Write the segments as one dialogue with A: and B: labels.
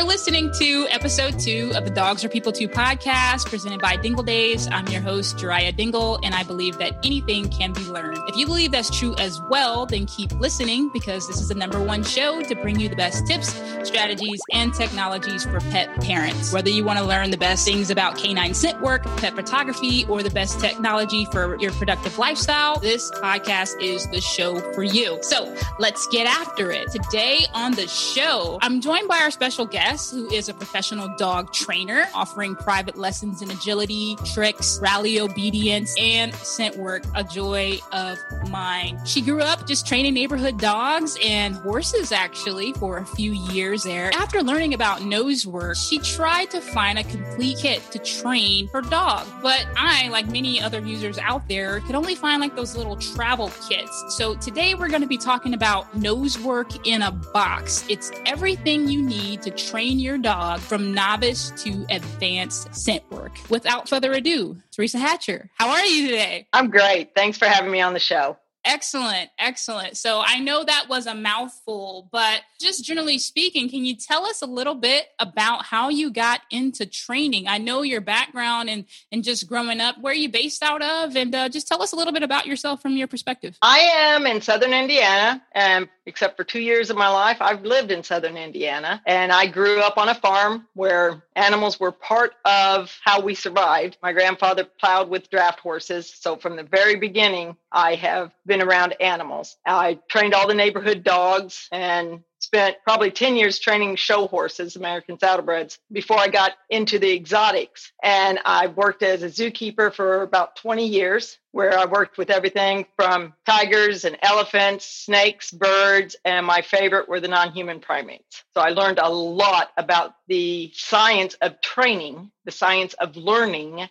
A: You're listening to episode two of the Dogs Are People Too podcast presented by Dingle Days. I'm your host, Geryah Dingle, and I believe that anything can be learned. If you believe that's true as well, then keep listening because this is the number one show to bring you the best tips, strategies, and technologies for pet parents. Whether you want to learn the best things about canine scent work, pet photography, or the best technology for your productive lifestyle, this podcast is the show for you. So let's get after it. Today on the show, I'm joined by our special guest, who is a professional dog trainer offering private lessons in agility, tricks, rally obedience, and scent work, a joy of mine. She grew up just training neighborhood dogs and horses, actually, for a few years there. After learning about nose work, she tried to find a complete kit to train her dog. But I, like many other users out there, could only find like those little travel kits. So today we're going to be talking about nose work in a box. It's everything you need to train your dog from novice to advanced scent work. Without further ado, Teresa Hatcher, how are you today?
B: I'm great. Thanks for having me on the show.
A: Excellent, excellent. So I know that was a mouthful, but just generally speaking, can you tell us a little bit about how you got into training? I know your background and and just growing up. Where are you based out of? And uh, just tell us a little bit about yourself from your perspective.
B: I am in Southern Indiana, and except for two years of my life, I've lived in Southern Indiana, and I grew up on a farm where animals were part of how we survived. My grandfather plowed with draft horses, so from the very beginning, I have been around animals. I trained all the neighborhood dogs and spent probably 10 years training show horses, American saddlebreds, before I got into the exotics. And I worked as a zookeeper for about 20 years, where I worked with everything from tigers and elephants, snakes, birds, and my favorite were the non human primates. So I learned a lot about the science of training, the science of learning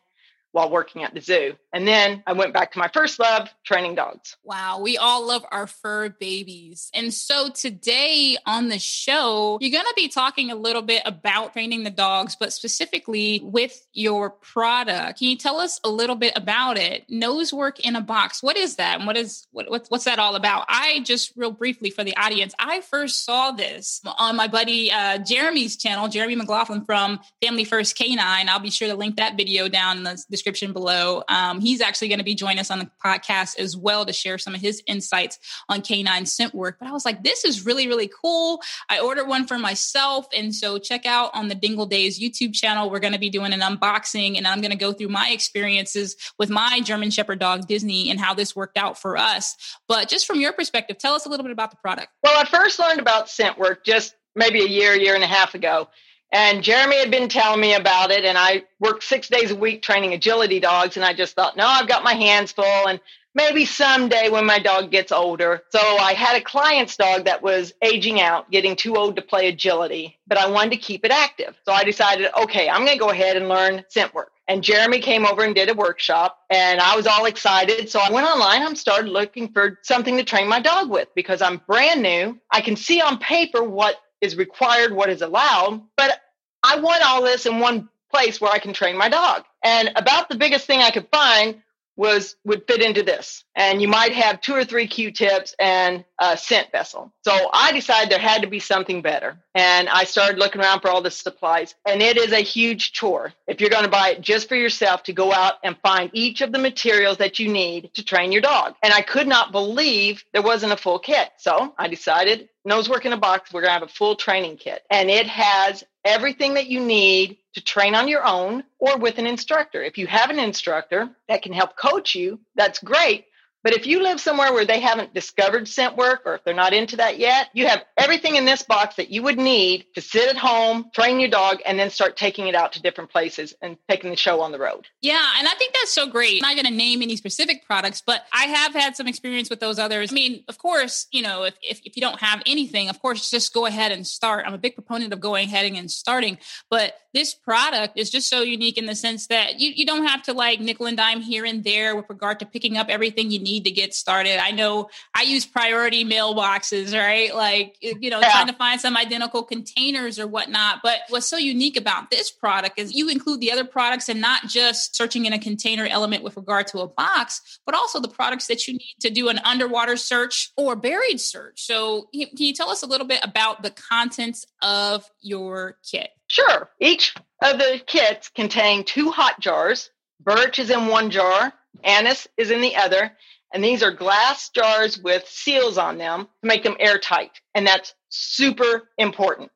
B: while working at the zoo. And then I went back to my first love, training dogs.
A: Wow, we all love our fur babies. And so today on the show, you're going to be talking a little bit about training the dogs, but specifically with your product. Can you tell us a little bit about it? Nose work in a box. What is that? And what is what, what what's that all about? I just real briefly for the audience, I first saw this on my buddy uh, Jeremy's channel, Jeremy McLaughlin from Family First Canine. I'll be sure to link that video down in the description below. Um, he's actually going to be joining us on the podcast as well to share some of his insights on canine scent work. But I was like, this is really, really cool. I ordered one for myself. And so check out on the Dingle Days YouTube channel. We're going to be doing an unboxing and I'm going to go through my experiences with my German Shepherd dog, Disney, and how this worked out for us. But just from your perspective, tell us a little bit about the product.
B: Well, I first learned about scent work just maybe a year, year and a half ago. And Jeremy had been telling me about it, and I worked six days a week training agility dogs. And I just thought, no, I've got my hands full, and maybe someday when my dog gets older. So I had a client's dog that was aging out, getting too old to play agility, but I wanted to keep it active. So I decided, okay, I'm going to go ahead and learn scent work. And Jeremy came over and did a workshop, and I was all excited. So I went online and started looking for something to train my dog with because I'm brand new. I can see on paper what is required, what is allowed, but I want all this in one place where I can train my dog. And about the biggest thing I could find was would fit into this. And you might have two or three Q-tips and a scent vessel. So I decided there had to be something better. And I started looking around for all the supplies. And it is a huge chore if you're going to buy it just for yourself to go out and find each of the materials that you need to train your dog. And I could not believe there wasn't a full kit. So I decided nose work in a box, we're going to have a full training kit. And it has everything that you need to train on your own or with an instructor. If you have an instructor that can help coach you, that's great. But if you live somewhere where they haven't discovered scent work or if they're not into that yet, you have everything in this box that you would need to sit at home, train your dog, and then start taking it out to different places and taking the show on the road.
A: Yeah, and I think that's so great. I'm not going to name any specific products, but I have had some experience with those others. I mean, of course, you know, if, if, if you don't have anything, of course, just go ahead and start. I'm a big proponent of going ahead and starting, but this product is just so unique in the sense that you, you don't have to like nickel and dime here and there with regard to picking up everything you need need to get started? I know I use priority mailboxes, right? Like, you know, yeah. trying to find some identical containers or whatnot. But what's so unique about this product is you include the other products and not just searching in a container element with regard to a box, but also the products that you need to do an underwater search or buried search. So, can you tell us a little bit about the contents of your kit?
B: Sure. Each of the kits contain two hot jars. Birch is in one jar, anise is in the other, and these are glass jars with seals on them to make them airtight. And that's super important.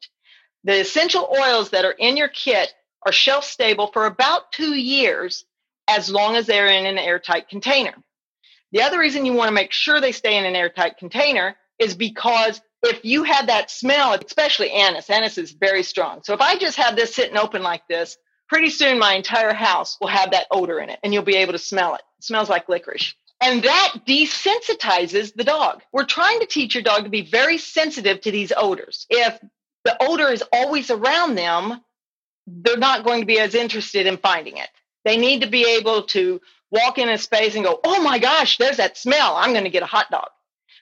B: The essential oils that are in your kit are shelf stable for about two years as long as they're in an airtight container. The other reason you want to make sure they stay in an airtight container is because if you had that smell, especially anise, anise is very strong. So if I just have this sitting open like this, pretty soon my entire house will have that odor in it and you'll be able to smell it. It smells like licorice. And that desensitizes the dog. We're trying to teach your dog to be very sensitive to these odors. If the odor is always around them, they're not going to be as interested in finding it. They need to be able to walk in a space and go, oh my gosh, there's that smell. I'm going to get a hot dog.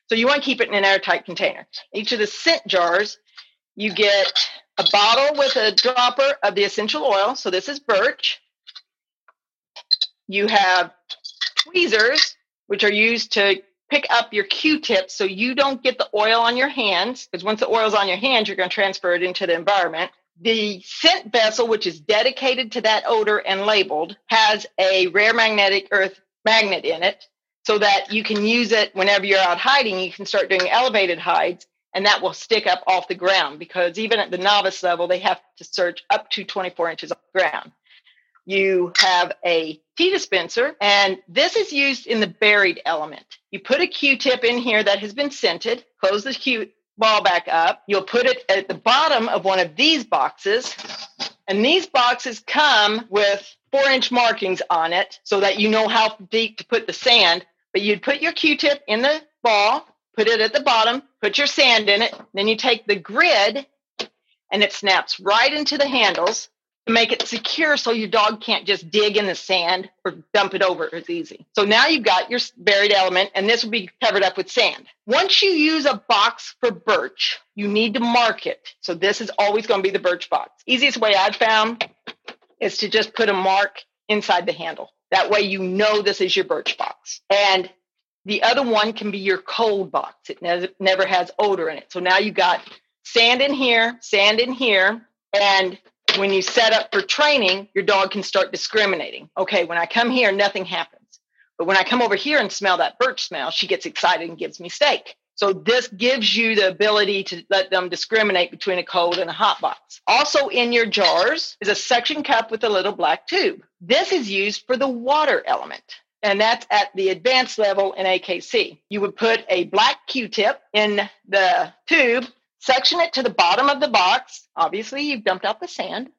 B: So you want to keep it in an airtight container. Each of the scent jars, you get a bottle with a dropper of the essential oil. So this is birch. You have tweezers, which are used to pick up your Q-tips so you don't get the oil on your hands. Because once the oil's on your hands, you're going to transfer it into the environment. The scent vessel, which is dedicated to that odor and labeled, has a rare magnetic earth magnet in it so that you can use it whenever you're out hiding. You can start doing elevated hides and that will stick up off the ground because even at the novice level, they have to search up to 24 inches off the ground. You have a tea dispenser, and this is used in the buried element. You put a Q-tip in here that has been scented, close the tea ball back up. You'll put it at the bottom of one of these boxes, and these boxes come with four inch markings on it so that you know how deep to put the sand but you'd put your Q-tip in the ball, put it at the bottom, put your sand in it, then you take the grid and it snaps right into the handles make it secure so your dog can't just dig in the sand or dump it over as easy. So now you've got your buried element and this will be covered up with sand. Once you use a box for birch, you need to mark it. So this is always going to be the birch box. Easiest way I've found is to just put a mark inside the handle. That way you know this is your birch box. And the other one can be your cold box. It ne- never has odor in it. So now you've got sand in here, sand in here, and when you set up for training, your dog can start discriminating. Okay, when I come here, nothing happens. But when I come over here and smell that birch smell, she gets excited and gives me steak. So this gives you the ability to let them discriminate between a cold and a hot box. Also in your jars is a suction cup with a little black tube. This is used for the water element. And that's at the advanced level in AKC. You would put a black Q-tip in the tube, suction it to the bottom of the box. Obviously, you've dumped out the sand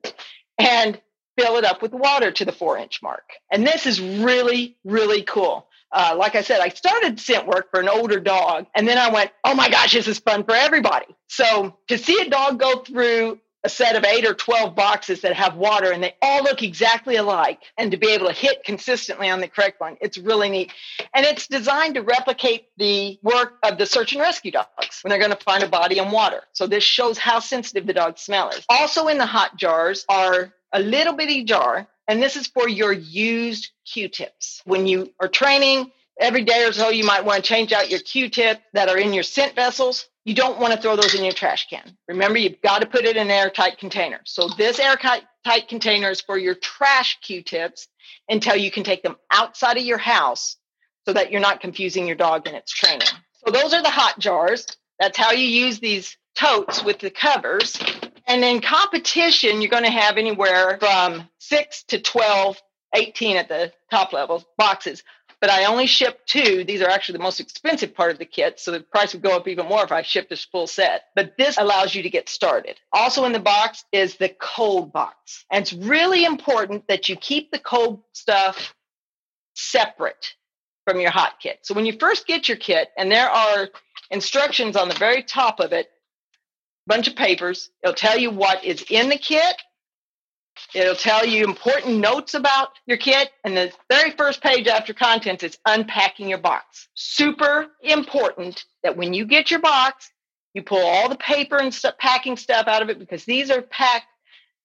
B: and fill it up with water to the four inch mark. And this is really, really cool uh, like I said, I started scent work for an older dog, and then I went, oh my gosh, this is fun for everybody. So to see a dog go through a set of eight or 12 boxes that have water and they all look exactly alike, and to be able to hit consistently on the correct one, it's really neat. And it's designed to replicate the work of the search and rescue dogs when they're going to find a body in water. So this shows how sensitive the dog's smell is. Also in the hot jars are a little bitty jar and this is for your used Q-tips. When you are training every day or so, you might want to change out your Q-tip that are in your scent vessels. You don't want to throw those in your trash can. Remember, you've got to put it in an airtight container. So this airtight container is for your trash Q-tips until you can take them outside of your house so that you're not confusing your dog in its training. So those are the hot jars. That's how you use these totes with the covers. And in competition, you're going to have anywhere from six to 12, 18 at the top level boxes. But I only ship two. These are actually the most expensive part of the kit. So the price would go up even more if I shipped this full set. But this allows you to get started. Also in the box is the cold box. And it's really important that you keep the cold stuff separate from your hot kit. So when you first get your kit, and there are instructions on the very top of it bunch of papers. It'll tell you what is in the kit It'll tell you important notes about your kit. And the very first page after contents is unpacking your box. Super important that when you get your box, you pull all the paper and stuff, packing stuff out of it because these are packed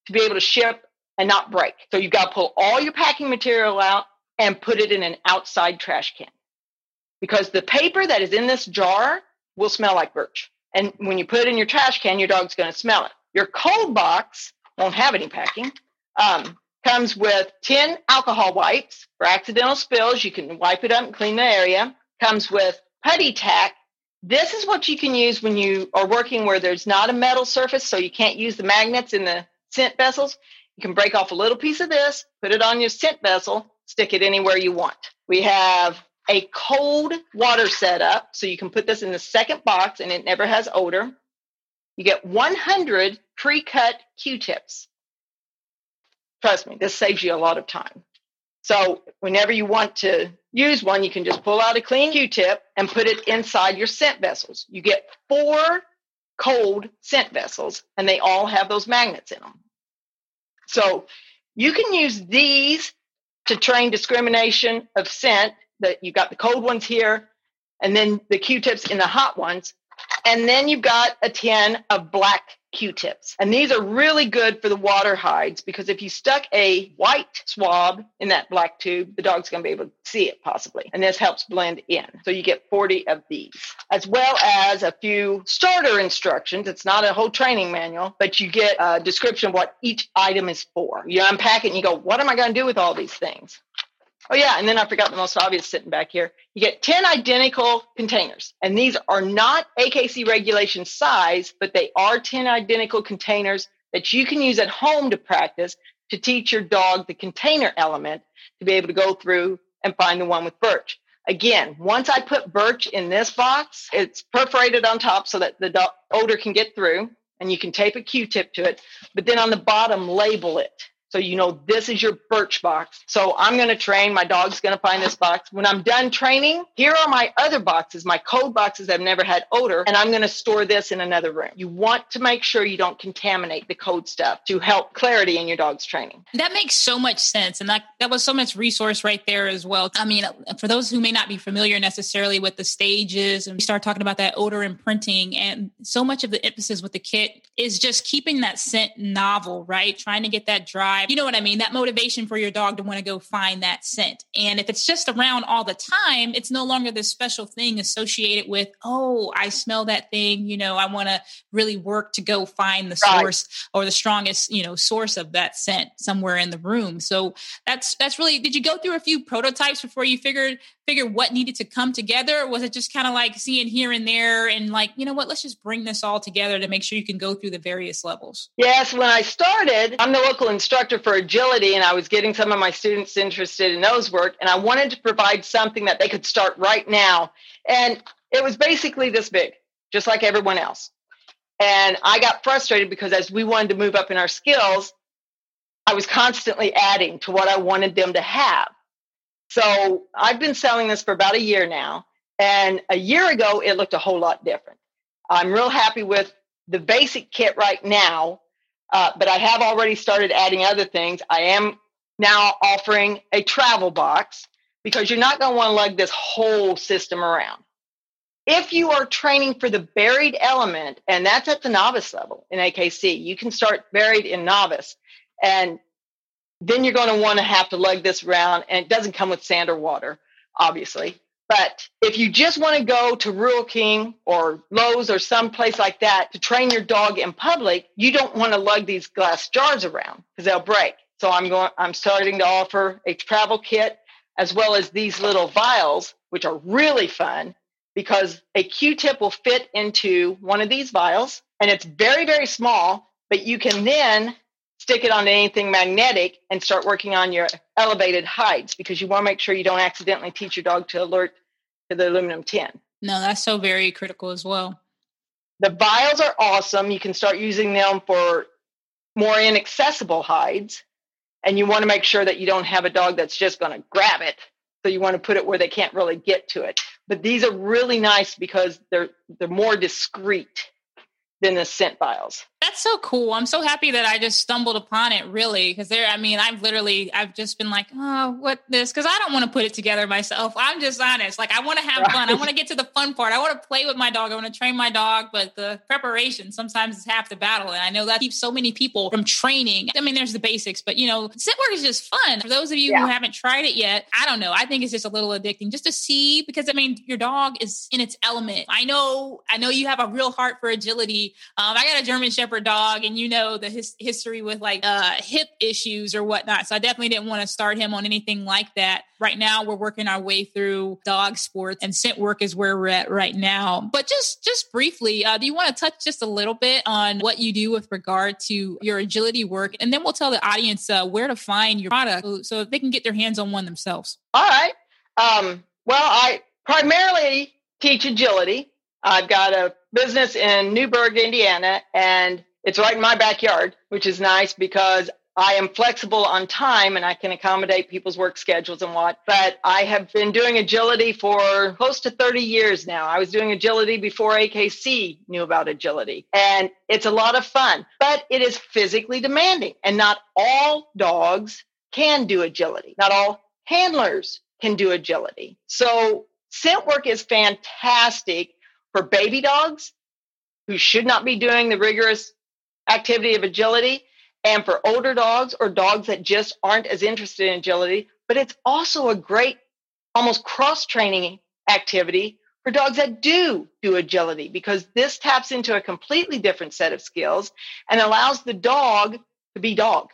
B: to be able to ship and not break. So you've got to pull all your packing material out and put it in an outside trash can because the paper that is in this jar will smell like birch. And when you put it in your trash can, your dog's going to smell it. Your cold box won't have any packing. Um, comes with 10 alcohol wipes for accidental spills. You can wipe it up and clean the area. Comes with putty tack. This is what you can use when you are working where there's not a metal surface, so you can't use the magnets in the scent vessels. You can break off a little piece of this, put it on your scent vessel, stick it anywhere you want. We have a cold water setup, so you can put this in the second box and it never has odor. You get 100 pre cut Q tips. Trust me, this saves you a lot of time. So, whenever you want to use one, you can just pull out a clean Q tip and put it inside your scent vessels. You get four cold scent vessels, and they all have those magnets in them. So, you can use these to train discrimination of scent that you've got the cold ones here and then the q-tips in the hot ones and then you've got a tin of black q-tips. And these are really good for the water hides because if you stuck a white swab in that black tube the dog's going to be able to see it possibly. And this helps blend in. So you get 40 of these as well as a few starter instructions. It's not a whole training manual but you get a description of what each item is for. You unpack it and you go what am i going to do with all these things Oh, yeah. And then I forgot the most obvious sitting back here. You get 10 identical containers. And these are not AKC regulation size, but they are 10 identical containers that you can use at home to practice to teach your dog the container element to be able to go through and find the one with birch. Again, once I put birch in this box, it's perforated on top so that the odor can get through and you can tape a Q-tip to it, but then on the bottom, label it. So you know this is your birch box. So I'm going to train. My dog's going to find this box. When I'm done training, here are my other boxes, my cold boxes that have never had odor, and I'm going to store this in another room. You want to make sure you don't contaminate the cold stuff to help clarity in your dog's training.
A: That makes so much sense. And that, that was so much resource right there as well. I mean, for those who may not be familiar necessarily with the stages, and we start talking about that odor imprinting, and so much of the emphasis with the kit is just keeping that scent novel, right? Trying to get that dry You know what I mean? That motivation for your dog to want to go find that scent. And if it's just around all the time, it's no longer this special thing associated with, oh, I smell that thing. You know, I want to really work to go find the right. source or the strongest, you know, source of that scent somewhere in the room. So that's that's really did you go through a few prototypes before you figured figure what needed to come together? Was it just kind of like seeing here and there and like, you know what, let's just bring this all together to make sure you can go through the various levels?
B: Yes, when I started, I'm the local instructor for agility and I was getting some of my students interested in nose work and I wanted to provide something that they could start right now. And it was basically this big, just like everyone else. And I got frustrated because as we wanted to move up in our skills, I was constantly adding to what I wanted them to have. So I've been selling this for about a year now. And a year ago, it looked a whole lot different. I'm real happy with the basic kit right now, uh, but I have already started adding other things. I am now offering a travel box because you're not going to want to lug this whole system around. If you are training for the buried element, and that's at the novice level in AKC, you can start buried in novice. And then you're going to want to have to lug this around and it doesn't come with sand or water obviously. But if you just want to go to Rural King or Lowe's or some place like that to train your dog in public you don't want to lug these glass jars around because they'll break. So i'm going i'm starting to offer a travel kit as well as these little vials which are really fun because a q-tip will fit into one of these vials and it's very very small but you can then stick it on anything magnetic and start working on your elevated hides because you want to make sure you don't accidentally teach your dog to alert to the aluminum tin.
A: No, that's so very critical as well.
B: The vials are awesome. You can start using them for more inaccessible hides. And you want to make sure that you don't have a dog that's just going to grab it. So you want to put it where they can't really get to it. But these are really nice because they're they're more discreet than the scent vials
A: that's so cool. I'm so happy that I just stumbled upon it really because there I mean, I've literally I've just been like, "Oh, what this?" cuz I don't want to put it together myself. I'm just honest. Like I want to have right. fun. I want to get to the fun part. I want to play with my dog. I want to train my dog, but the preparation sometimes is half the battle and I know that keeps so many people from training. I mean, there's the basics, but you know, scent work is just fun. For those of you yeah. who haven't tried it yet, I don't know. I think it's just a little addicting just to see because I mean, your dog is in its element. I know I know you have a real heart for agility. Um, I got a German Shepherd dog, and you know the his, history with like uh, hip issues or whatnot. So I definitely didn't want to start him on anything like that. Right now, we're working our way through dog sports, and scent work is where we're at right now. But just just briefly, uh, do you want to touch just a little bit on what you do with regard to your agility work, and then we'll tell the audience uh, where to find your product so they can get their hands on one themselves.
B: All right. Um, well, I primarily teach agility. I've got a business in Newburgh, Indiana, and it's right in my backyard, which is nice because I am flexible on time and I can accommodate people's work schedules and what. But I have been doing agility for close to 30 years now. I was doing agility before AKC knew about agility. And it's a lot of fun, but it is physically demanding. And not all dogs can do agility. Not all handlers can do agility. So scent work is fantastic for baby dogs who should not be doing the rigorous activity of agility and for older dogs or dogs that just aren't as interested in agility. But it's also a great, almost cross training activity for dogs that do do agility because this taps into a completely different set of skills and allows the dog to be dog.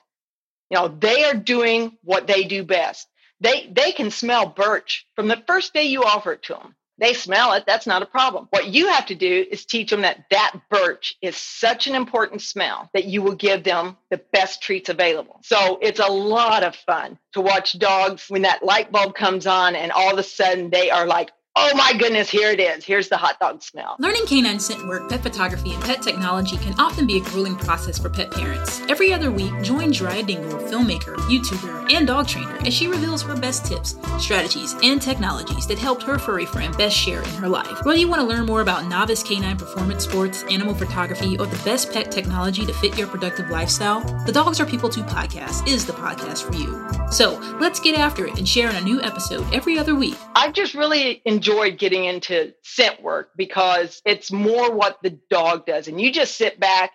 B: You know, they are doing what they do best. They they can smell birch from the first day you offer it to them. They smell it. That's not a problem. What you have to do is teach them that that birch is such an important smell that you will give them the best treats available. So it's a lot of fun to watch dogs when that light bulb comes on and all of a sudden they are like, Oh my goodness, here it is. Here's the hot dog smell.
A: Learning canine scent work, pet photography, and pet technology can often be a grueling process for pet parents. Every other week, join Drea Dingle, filmmaker, YouTuber, and dog trainer as she reveals her best tips, strategies, and technologies that helped her furry friend best share in her life. Whether you want to learn more about novice canine performance sports, animal photography, or the best pet technology to fit your productive lifestyle, the Dogs Are People Too podcast is the podcast for you. So let's get after it and share in a new episode every other week.
B: I've just really enjoy enjoyed getting into scent work because it's more what the dog does. And you just sit back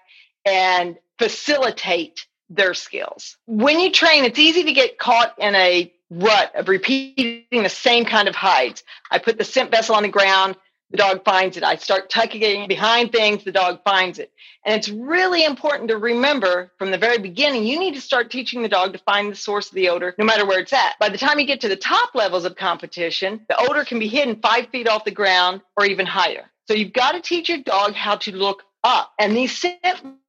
B: and facilitate their skills. When you train, it's easy to get caught in a rut of repeating the same kind of hides. I put the scent vessel on the ground the dog finds it. I start tucking it behind things, the dog finds it. And it's really important to remember from the very beginning, you need to start teaching the dog to find the source of the odor, no matter where it's at. By the time you get to the top levels of competition, the odor can be hidden five feet off the ground or even higher. So you've got to teach your dog how to look up. And these scent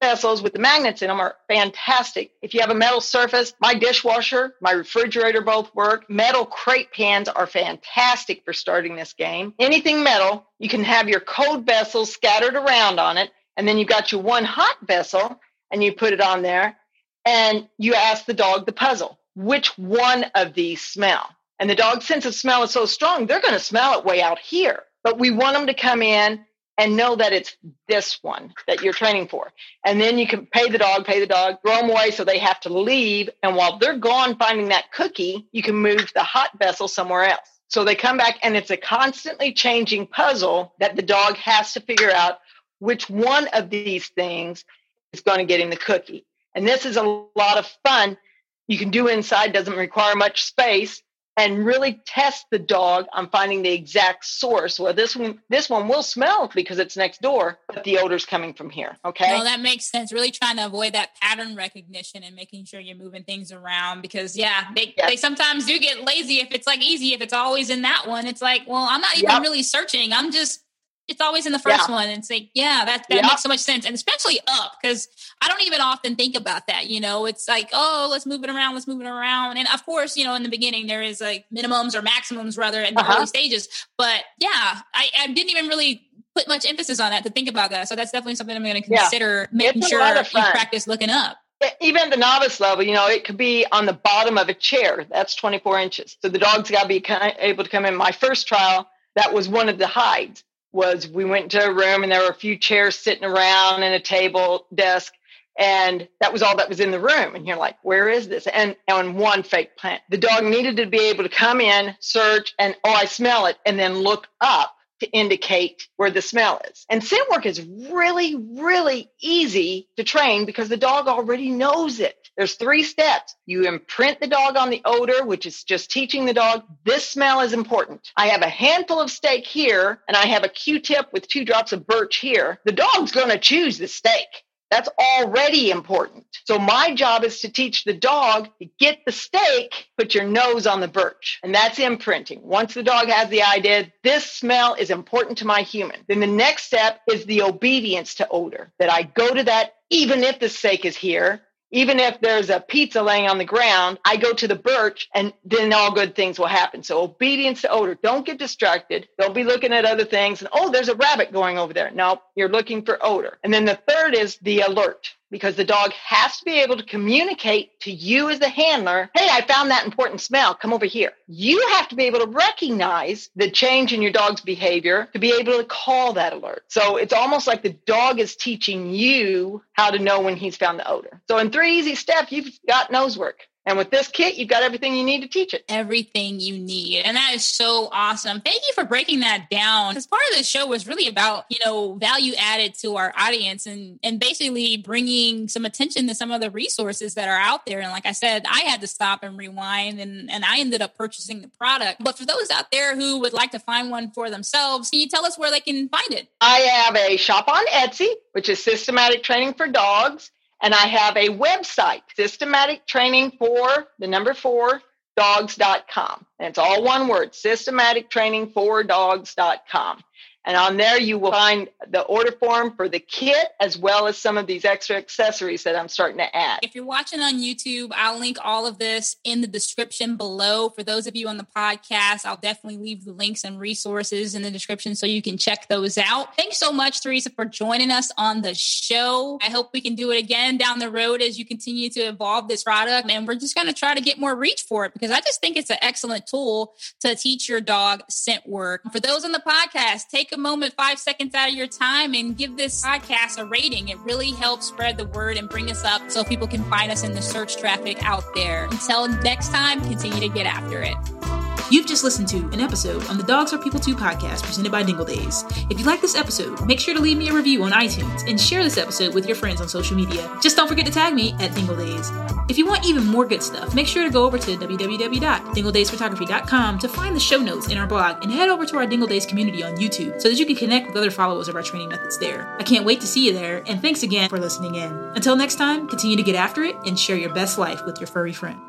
B: vessels with the magnets in them are fantastic. If you have a metal surface, my dishwasher, my refrigerator both work. Metal crate pans are fantastic for starting this game. Anything metal, you can have your cold vessels scattered around on it. And then you've got your one hot vessel and you put it on there and you ask the dog the puzzle. Which one of these smell? And the dog's sense of smell is so strong, they're going to smell it way out here. But we want them to come in and know that it's this one that you're training for. And then you can pay the dog, pay the dog, throw them away so they have to leave. And while they're gone finding that cookie, you can move the hot vessel somewhere else. So they come back and it's a constantly changing puzzle that the dog has to figure out which one of these things is going to get him the cookie. And this is a lot of fun. You can do inside, doesn't require much space and really test the dog on finding the exact source. Well, this one, this one will smell because it's next door, but the odor's coming from here. Okay.
A: Well, that makes sense. Really trying to avoid that pattern recognition and making sure you're moving things around because yeah, they, yes. they sometimes do get lazy if it's like easy, if it's always in that one, it's like, well, I'm not even yep. really searching. I'm just it's always in the first yeah. one and say, yeah, that, that yeah. makes so much sense. And especially up, because I don't even often think about that. You know, it's like, oh, let's move it around, let's move it around. And of course, you know, in the beginning, there is like minimums or maximums rather in the uh-huh. early stages. But yeah, I, I, didn't even really put much emphasis on that to think about that. So that's definitely something I'm going to consider yeah. making sure you practice looking up.
B: Even the novice level, you know, it could be on the bottom of a chair. That's 24 inches. So the dog's got to be able to come in. My first trial, that was one of the hides was we went to a room and there were a few chairs sitting around and a table desk And that was all that was in the room. And you're like, where is this? And on one fake plant, the dog needed to be able to come in, search, and oh, I smell it, and then look up to indicate where the smell is. And scent work is really, really easy to train because the dog already knows it. There's three steps. You imprint the dog on the odor, which is just teaching the dog this smell is important. I have a handful of steak here and I have a Q-tip with two drops of birch here. The dog's going to choose the steak. That's already important. So my job is to teach the dog to get the steak, put your nose on the birch. And that's imprinting. Once the dog has the idea, this smell is important to my human. Then the next step is the obedience to odor that I go to that even if the steak is here even if there's a pizza laying on the ground, I go to the birch and then all good things will happen. So obedience to odor. Don't get distracted. Don't be looking at other things and, oh, there's a rabbit going over there. No, you're looking for odor. And then the third is the alert because the dog has to be able to communicate to you as the handler, hey, I found that important smell. Come over here. You have to be able to recognize the change in your dog's behavior to be able to call that alert. So it's almost like the dog is teaching you how to know when he's found the odor. So in three easy steps, you've got nose work. And with this kit, you've got everything you need to teach it.
A: Everything you need. And that is so awesome. Thank you for breaking that down. Because part of the show was really about, you know, value added to our audience and, and basically bringing some attention to some of the resources that are out there. And like I said, I had to stop and rewind and, and I ended up purchasing the product. But for those out there who would like to find one for themselves, can you tell us where they can find it?
B: I have a shop on Etsy, which is systematic training for dogs. And I have a website, systematic training for the number four dogs.com. And it's all one word, systematic training for dogs.com. And on there, you will find the order form for the kit as well as some of these extra accessories that I'm starting to add.
A: If you're watching on YouTube, I'll link all of this in the description below. For those of you on the podcast, I'll definitely leave the links and resources in the description so you can check those out. Thanks so much, Teresa, for joining us on the show. I hope we can do it again down the road as you continue to evolve this product. And we're just going to try to get more reach for it because I just think it's an excellent tool to teach your dog scent work. For those on the podcast, take take a moment, five seconds out of your time and give this podcast a rating. It really helps spread the word and bring us up so people can find us in the search traffic out there. Until next time, continue to get after it.
C: You've just listened to an episode on the Dogs Are People Too podcast presented by Dingle Days. If you like this episode, make sure to leave me a review on iTunes and share this episode with your friends on social media. Just don't forget to tag me at Dingle Days. If you want even more good stuff, make sure to go over to www.dingledaysphotography.com to find the show notes in our blog and head over to our Dingle Days community on YouTube so that you can connect with other followers of our training methods there. I can't wait to see you there, and thanks again for listening in. Until next time, continue to get after it and share your best life with your furry friend.